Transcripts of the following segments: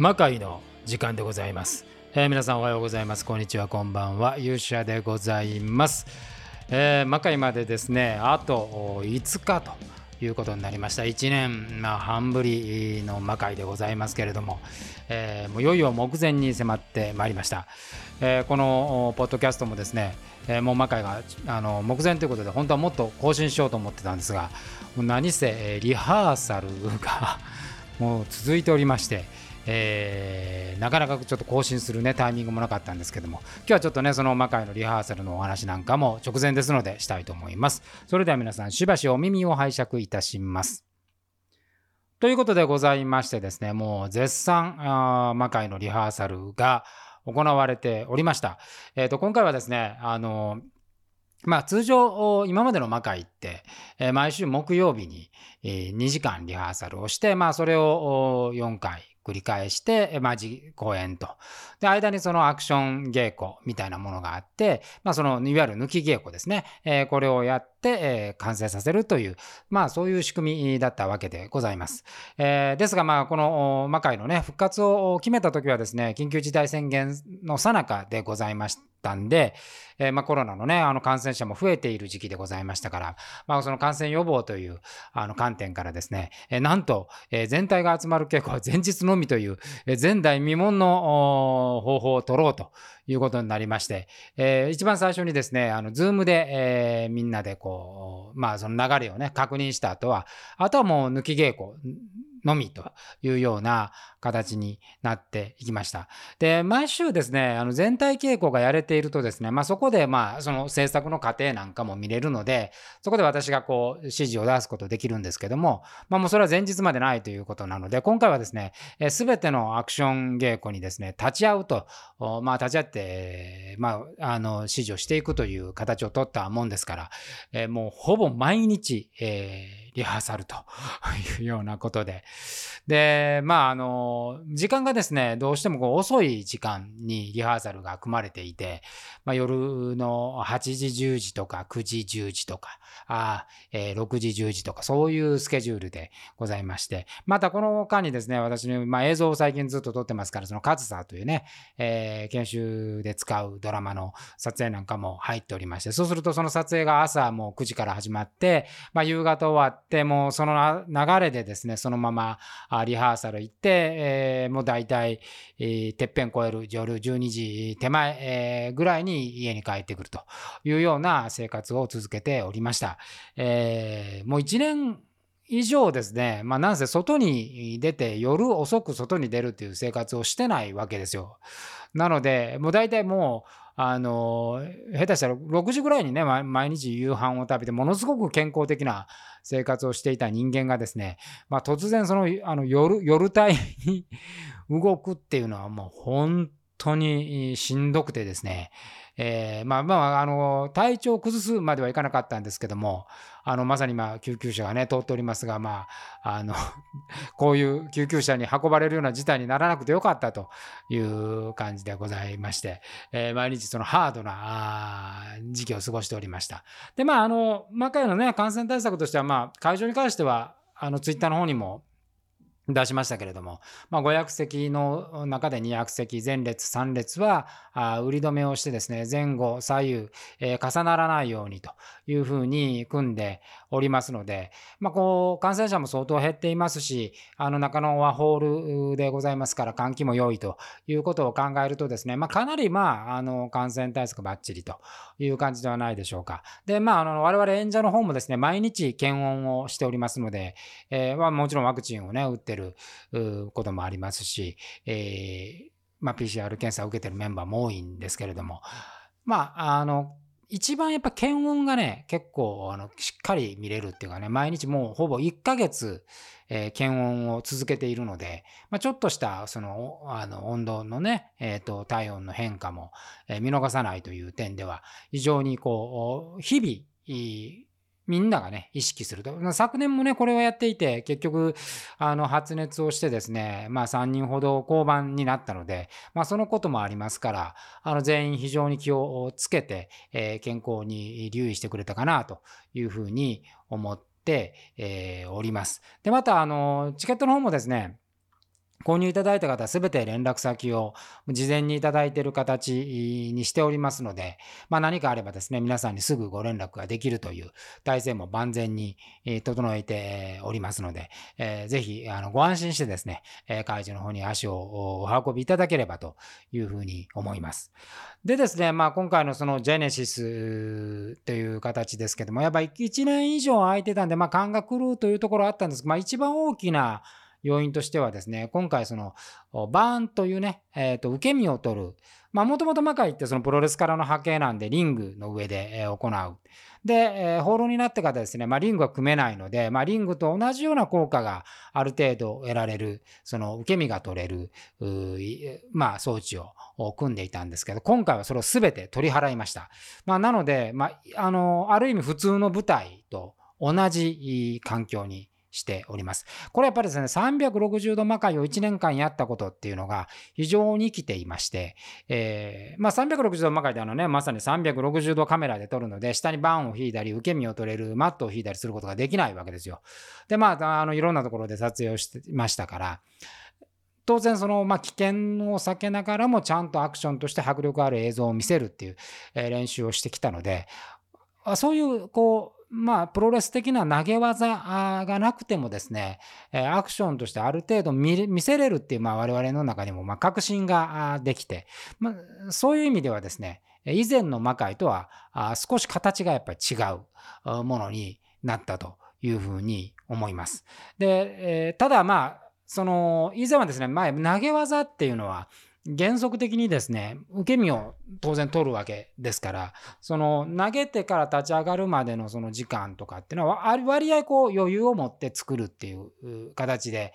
魔界の時間でございます、えー皆さんおはようございます。こんにちはこんばんは。勇者でございます、えー魔界までですねあと5日ということになりました。1年、まあ、半ぶりの魔界でございますけれども、えーもういよいよ目前に迫ってまいりました、えーこのポッドキャストもですね、えーもう魔界があの目前ということで本当はもっと更新しようと思ってたんですがもう何せ、えーリハーサルがもう続いておりまして、えーなかなかちょっと更新するねタイミングもなかったんですけども今日はちょっとねその魔界のリハーサルのお話なんかも直前ですのでしたいと思います。それでは皆さんしばしお耳を拝借いたします。ということでございましてですねもう絶賛あ魔界のリハーサルが行われておりました、えー、と今回はですねあのまあ通常今までの魔界って、毎週木曜日に、2時間リハーサルをして、まあ、それを4回繰り返して、えーまあ、公演と。で、間にそのアクション稽古みたいなものがあって、まあ、そのいわゆる抜き稽古ですね、えーこれをやって、えー完成させるという、まあ、そういう仕組みだったわけでございます。えーですが、まあ、この魔界のね、復活を決めた時はですね、緊急事態宣言の最中でございましたんで、えーまあ、コロナのね、あの感染者も増えている時期でございましたから、まあ、その感染予防というあの観点からですね、えーなんと、えー全体が集まる稽古は 前日のみという、え前代未聞の方法を取ろうということになりまして、えー一番最初にですね、あの、ズームで、えみんなでこう、まあ、その流れをね、確認した後は、あとはもう抜き稽古のみというような形になっていきました。で、毎週ですね、あの全体稽古がやれているとですね、まあそこでまあその制作の過程なんかも見れるので、そこで私がこう指示を出すことできるんですけども、まあもうそれは前日までないということなので、今回はですね、すべてのアクション稽古にですね、立ち会うと、まあ立ち会って、まああの指示をしていくという形を取ったもんですから、えーもうほぼ毎日、えーリハーサルというようなことで、で、まあ、あの、時間がですね、どうしてもこう遅い時間にリハーサルが組まれていて、まあ、夜の8時、10時とか9時、10時とか、あえー6時、10時とか、そういうスケジュールでございまして、またこの間にですね、私の、まあ、映像を最近ずっと撮ってますから、そのカズサーというね、えー研修で使うドラマの撮影なんかも入っておりまして、そうするとその撮影が朝もう9時から始まって、まあ、夕方終わって、もその流れでですね、そのままリハーサル行って、えーもう大体、えーてっぺん超える夜12時手前、えーぐらいに家に帰ってくるというような生活を続けておりました。えーもう1年以上ですね、まあ、なんせ外に出て夜遅く外に出るっていう生活をしてないわけですよ。なので、もう大体もう、あの、下手したら6時ぐらいにね、毎日夕飯を食べて、ものすごく健康的な生活をしていた人間がですね、まあ、突然そのあの夜夜帯に動くっていうのはもう本当にしんどくてですね、えーまあまあ、あの、体調を崩すまではいかなかったんですけども、あの、まさに今、救急車がね、通っておりますが、まあ、あの、こういう救急車に運ばれるような事態にならなくてよかったという感じでございまして、えー毎日そのハードな時期を過ごしておりました。で、まあ、あの、マカイのね、感染対策としては、まあ、会場に関しては、あの、ツイッターの方にも出しましたけれども、まあ、500席の中で200席、前列3列は、あ売り止めをしてですね、前後左右、えー重ならないようにというふうに組んでおりますので、まあ、こう、感染者も相当減っていますし、あの中野はホールでございますから、換気も良いということを考えるとですね、まあ、かなり、まあ、あの、感染対策ばっちりという感じではないでしょうか。で、まあ、あの、我々演者の方もですね、毎日検温をしておりますので、えーまあ、もちろんワクチンをね、打ってるうこともありますし、えーまあ、PCR 検査を受けてるメンバーも多いんですけれども、まあ、あの、一番やっぱ検温がね、結構あのしっかり見れるっていうかね、毎日もうほぼ1ヶ月、えー検温を続けているので、まあ、ちょっとしたそのあの温度のね、えーと、体温の変化も、えー見逃さないという点では、非常にこう、日々、いいみんながね、意識すると。昨年もね、これをやっていて、結局、あの、発熱をしてですね、まあ3人ほど降板になったので、まあそのこともありますから、あの、全員非常に気をつけて、えー健康に留意してくれたかなというふうに思って、えーおります。で、また、あの、チケットの方もですね、購入いただいた方は全て連絡先を事前にいただいている形にしておりますので、まあ、何かあればですね、皆さんにすぐご連絡ができるという体制も万全に整えておりますので、えー、ぜひあのご安心してですね、会場の方に足をお運びいただければというふうに思います。でですね、まあ、今回のそのジェネシスという形ですけども、やっぱり1年以上空いてたんで、まあ、勘が狂うというところあったんですが、まあ、一番大きな要因としてはですね、今回そのバーンというね、えー、と受け身を取る。まあもともと魔界ってそのプロレスからの波形なんでリングの上で行う。で、えー、放浪になってからですね、まあリングは組めないので、まあリングと同じような効果がある程度得られる、その受け身が取れる、まあ装置を組んでいたんですけど、今回はそれを全て取り払いました。まあなので、まあ、あの、ある意味普通の舞台と同じ環境にしております。これやっぱりですね、360度魔界を1年間やったことっていうのが非常に生きていまして、えー、まあ360度魔界であのね、まさに360度カメラで撮るので、下にバンを引いたり、受け身を取れるマットを引いたりすることができないわけですよ。で、まあ、あの、いろんなところで撮影をしてましたから、当然その、まあ、危険を避けながらもちゃんとアクションとして迫力ある映像を見せるっていう、練習をしてきたのでそういうこうまあ、プロレス的な投げ技がなくてもですね、アクションとしてある程度見せれるっていう、まあ、我々の中にも、ま、確信ができて、まあ、そういう意味ではですね、以前の魔界とは少し形がやっぱり違うものになったというふうに思います。で、ただまあ、その、以前はですね、前、投げ技っていうのは、原則的にですね、受け身を当然取るわけですから、その投げてから立ち上がるまでのその時間とかっていうのは、割合こう余裕を持って作るっていう形で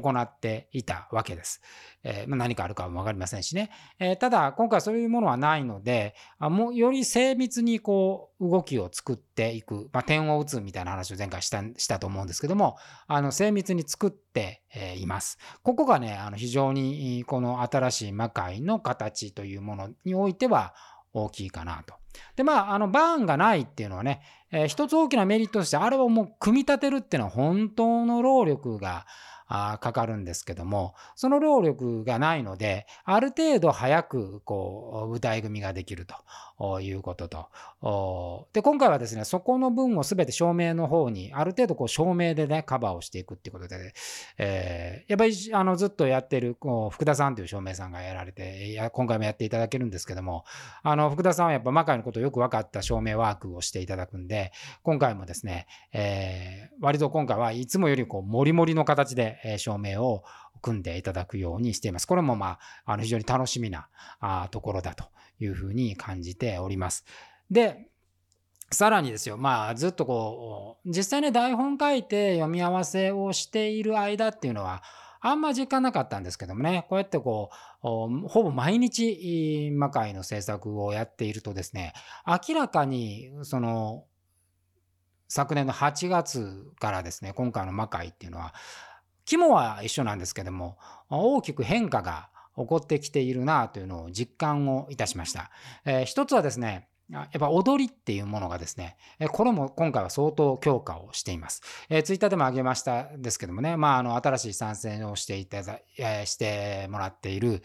行っていたわけです。えー、まあ、何かあるかは分かりませんしね。えー、ただ、今回そういうものはないので、あもより精密にこう動きを作っていく、まあ、点を打つみたいな話を前回したしたと思うんですけども、あの精密に作って、え、います。ここがね、あの非常にこの新しい魔界の形というものにおいては大きいかなと。で、まあ、あの、バーンがないっていうのはね、えー、一つ大きなメリットとして、あれをもう組み立てるっていうのは本当の労力があかかるんですけども、その労力がないので、ある程度早くこう舞台組ができると。いうことと、で、今回はですね、そこの分を全て照明の方に、ある程度こう照明でね、カバーをしていくっていうことで、えー、やっぱりあのずっとやってるこう福田さんという照明さんがやられて、いや今回もやっていただけるんですけども、あの福田さんはやっぱ魔界のことをよく分かった照明ワークをしていただくんで、今回もですね、えー、割と今回はいつもよりこう、もりもりの形で、え照明を組んでいただくようにしています。これもまあ、あの非常に楽しみなあところだと。いうふうに感じております。で、さらにですよ、まあ、ずっとこう、実際ね、台本書いて読み合わせをしている間っていうのは、あんま実感なかったんですけどもね、こうやってこう、ほぼ毎日魔界の制作をやっているとですね、明らかに、その、昨年の8月からですね、今回の魔界っていうのは、肝は一緒なんですけども、大きく変化が起こってきているなというのを実感をいたしました。えー、一つはですね、やっぱ踊りっていうものがですね、これも今回は相当強化をしています。えー、ツイッターでも上げましたですけどもね、まあ、あの、新しい参戦をしていただ、えー、してもらっている、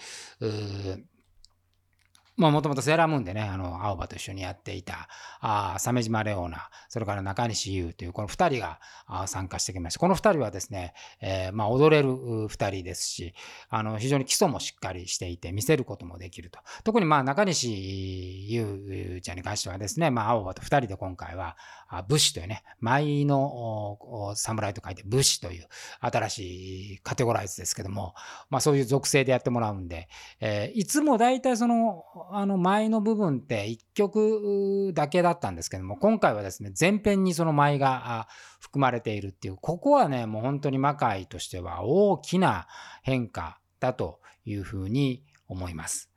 もともとセーラームーンでね、あの、青葉と一緒にやっていた、あ鮫島レオーナ、それから中西優という、この2人が参加してきました。この2人はですね、えー、まあ、踊れる2人ですし、あの、非常に基礎もしっかりしていて、見せることもできると。特にまあ、中西優ちゃんに関してはですね、まあ、青葉と2人で今回は、あ武士というね、舞の侍と書いて武士という新しいカテゴライズですけども、まあ、そういう属性でやってもらうんで、えー、いつも大体その、あの舞の部分って1曲だけだったんですけども、今回はですね、前編にその舞が含まれているっていう、ここはね、もう本当に魔界としては大きな変化だというふうに思います。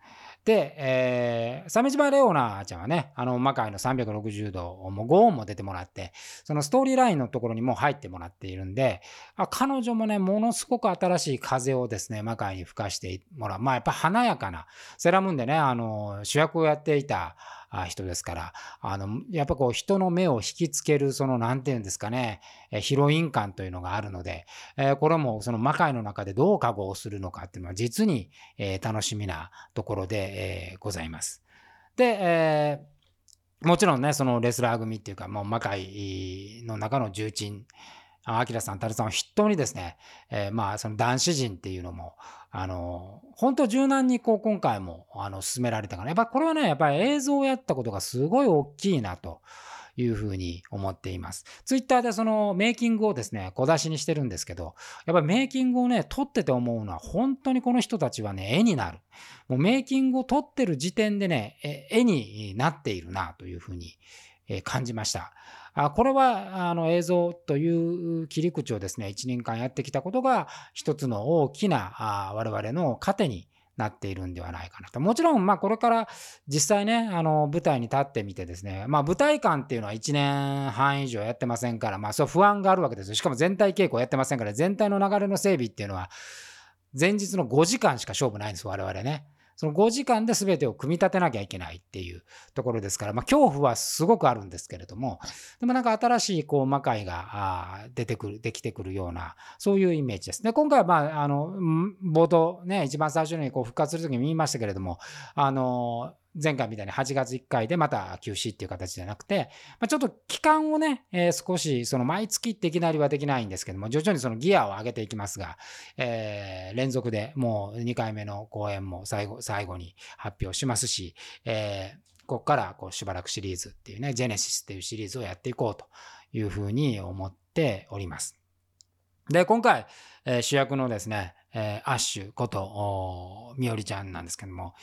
で、えー、鮫島レオナちゃんはね、あの、魔界の360度、もう5音も出てもらって、そのストーリーラインのところにも入ってもらっているんで、あ彼女もね、ものすごく新しい風をですね、魔界に吹かしてもらう。まあ、やっぱ華やかな、セラムーンでね、あの、主役をやっていた、人ですから、あの、やっぱこう人の目を引きつける、その、なんていうんですかね、ヒロイン感というのがあるので、えこれもその魔界の中でどう加護をするのかっていうのは実に、え楽しみなところで、えございます。で、えもちろんね、そのレスラー組っていうか、もう魔界の中の重鎮、アキラさん、タルさんを筆頭にですね、えー、まあ、その男子陣っていうのも、あの、本当柔軟にこう、今回も、あの、進められたから、やっぱこれはね、やっぱり映像をやったことがすごい大きいなと。いうふうに思っています。ツイッターでそのメイキングをですね、小出しにしてるんですけど、やっぱりメイキングをね、撮ってて思うのは、本当にこの人たちはね、絵になる。もうメイキングを撮ってる時点でね、絵になっているなというふうに感じました。あこれはあの映像という切り口をですね、1年間やってきたことが一つの大きなあ我々の糧になっているんではないかなと。もちろん、まあ、これから実際ね、あの、舞台に立ってみてですね、まあ、舞台館っていうのは1年半以上やってませんから、まあ、そう不安があるわけですよ。しかも全体稽古やってませんから、全体の流れの整備っていうのは、前日の5時間しか勝負ないんです、我々ね。その5時間で全てを組み立てなきゃいけないっていうところですから、まあ、恐怖はすごくあるんですけれども、でもなんか新しいこう魔界が出てくる、できてくるような、そういうイメージです。で、今回は、まあ、あの、冒頭ね、一番最初にこう復活するときに言いましたけれども、あの、前回みたいに8月1回でまた休止っていう形じゃなくて、まあ、ちょっと期間をね、えー、少しその毎月っていきなりはできないんですけども、徐々にそのギアを上げていきますが、えー、連続でもう2回目の公演も最後最後に発表しますし、えー、ここからこうしばらくシリーズっていうね、ジェネシスっていうシリーズをやっていこうというふうに思っております。で、今回、えー、主役のですね、えー、アッシュことみおりちゃんなんですけども、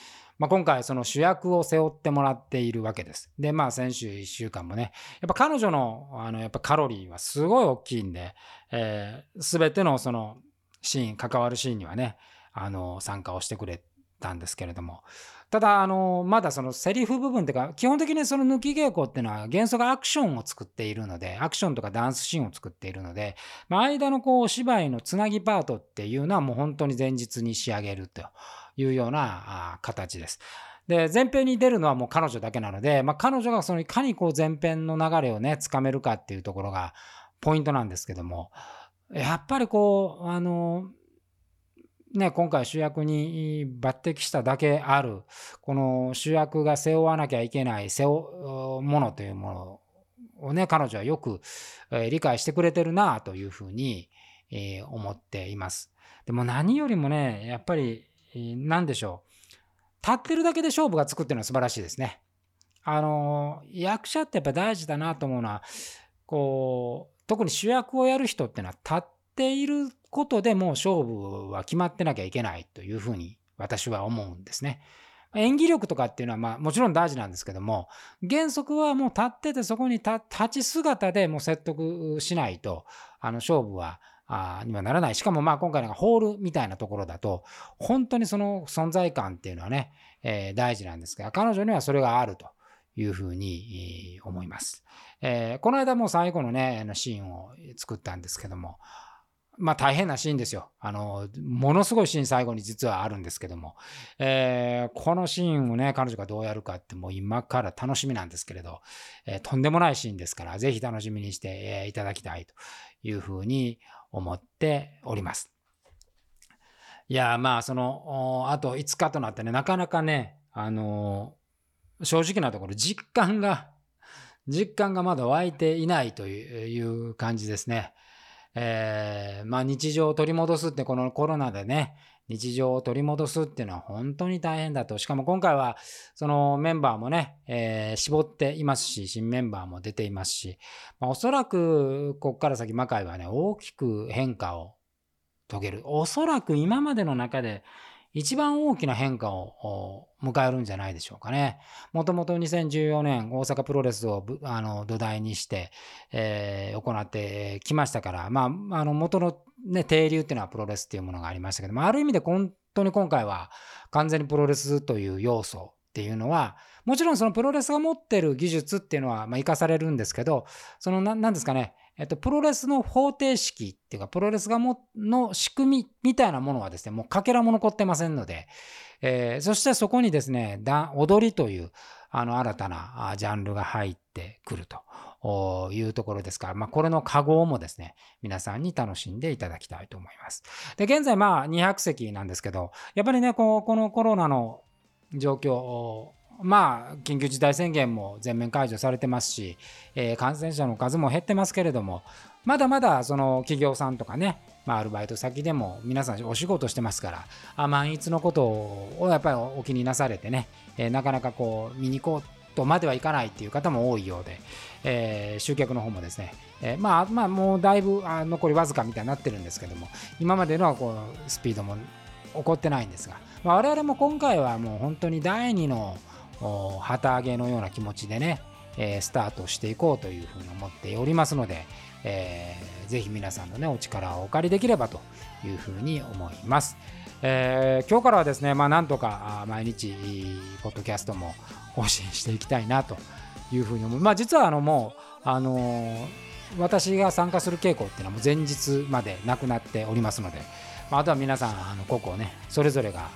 まあ、今回その主役を背負ってもらっているわけです。で、まあ先週1週間もね、やっぱ彼女のあのやっぱカロリーはすごい大きいんで、えー、全てのそのシーン、関わるシーンにはね、あの参加をしてくれたんですけれども、ただ、あの、まだそのセリフ部分っていうか、基本的にその抜き稽古っていうのは元素がアクションを作っているので、アクションとかダンスシーンを作っているので、まあ、間のこう、お芝居のつなぎパートっていうのはもう本当に前日に仕上げるというような形です。で、前編に出るのはもう彼女だけなので、まあ、彼女がそのいかにこう前編の流れをね、つかめるかっていうところがポイントなんですけども、やっぱりこう、あの、ね、今回主役に抜擢しただけある、この主役が背負わなきゃいけない背負うものというものをね、彼女はよく理解してくれてるなというふうに思っています。でも何よりもね、やっぱり何でしょう。立ってるだけで勝負がつくっていうのは素晴らしいですね。あの、役者ってやっぱ大事だなと思うのは、こう、特に主役をやる人っていうのは立っていることでもう勝負は決まってなきゃいけないというふうに私は思うんですね。演技力とかっていうのはまあもちろん大事なんですけども原則はもう立っててそこに立ち姿でもう説得しないとあの勝負はあにはならない。しかもまあ今回なんかホールみたいなところだと、本当にその存在感っていうのはね、えー、大事なんですが、彼女にはそれがあるというふうに思います。えー、この間もう最後のね、あのシーンを作ったんですけども、まあ大変なシーンですよ。あの、ものすごいシーン最後に実はあるんですけども、えー、このシーンをね、彼女がどうやるかってもう今から楽しみなんですけれど、えー、とんでもないシーンですから、ぜひ楽しみにして、えいただきたいというふうに思っております。いや、まあ、その、あと5日となってね、なかなかね、あの、正直なところ実感が、実感がまだ湧いていないという感じですね。えー、まあ日常を取り戻すってこのコロナでね、日常を取り戻すっていうのは本当に大変だと。しかも今回はそのメンバーもね、えー、絞っていますし、新メンバーも出ていますし、まあ、おそらくここから先魔界はね、大きく変化を遂げる。おそらく今までの中で一番大きな変化を迎えるんじゃないでしょうかね。もともと2014年大阪プロレスをあの土台にして、えー、行ってきましたから、まあ、あの元の、ね、定流っていうのはプロレスっていうものがありましたけども、ある意味で本当に今回は完全にプロレスという要素っていうのは、もちろんそのプロレスが持ってる技術っていうのは、まあ、生かされるんですけど、そのな、なんですかね、えっと、プロレスの方程式っていうか、プロレスがも、の仕組みみたいなものはですね、もうかけらも残ってませんので、えー、そしてそこにですね、だ踊りという、あの新たなジャンルが入ってくるというところですから、まあ、これの加合もですね、皆さんに楽しんでいただきたいと思います。で、現在まあ200席なんですけど、やっぱりね、ここのコロナの状況、まあ、緊急事態宣言も全面解除されてますし、えー、感染者の数も減ってますけれども、まだまだその企業さんとかね、まあ、アルバイト先でも皆さんお仕事してますからあ万一のことをやっぱりお気になされてね、えー、なかなかこう見に行こうとまではいかないっていう方も多いようで、えー、集客の方もですね、え、まあまあもうだいぶあ残りわずかみたいになってるんですけども今までのはこうスピードも起こってないんですが、まあ、我々も今回はもう本当に第二の旗揚げのような気持ちでね、えー、スタートしていこうというふうに思っておりますので、えー、ぜひ皆さんのねお力をお借りできればというふうに思います。えー、今日からはですね、まあ、なんとか毎日ポッドキャストも更新していきたいなというふうに思う。まあ、実はあのもう、あのー、私が参加する稽古っていうのはもう前日までなくなっておりますので、まあ、あとは皆さんあの個々ねそれぞれが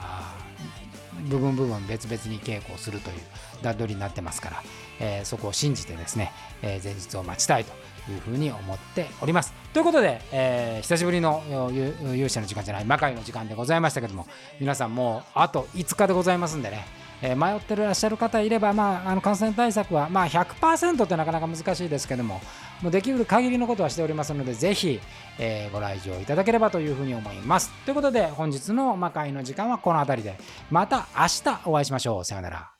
部分部分別々に稽古をするという段取りになってますから、えー、そこを信じてですね、えー、前日を待ちたいというふうに思っております。ということで、えー、久しぶりの勇者の時間じゃない魔界の時間でございましたけども皆さんもうあと5日でございますんでねえ、迷ってらっしゃる方いれば、まあ、あの感染対策は、まあ、100%ってなかなか難しいですけどももうできる限りのことはしておりますのでぜひ、えー、ご来場いただければというふうに思います。ということで本日の魔界の時間はこの辺りで。また明日お会いしましょう。さようなら。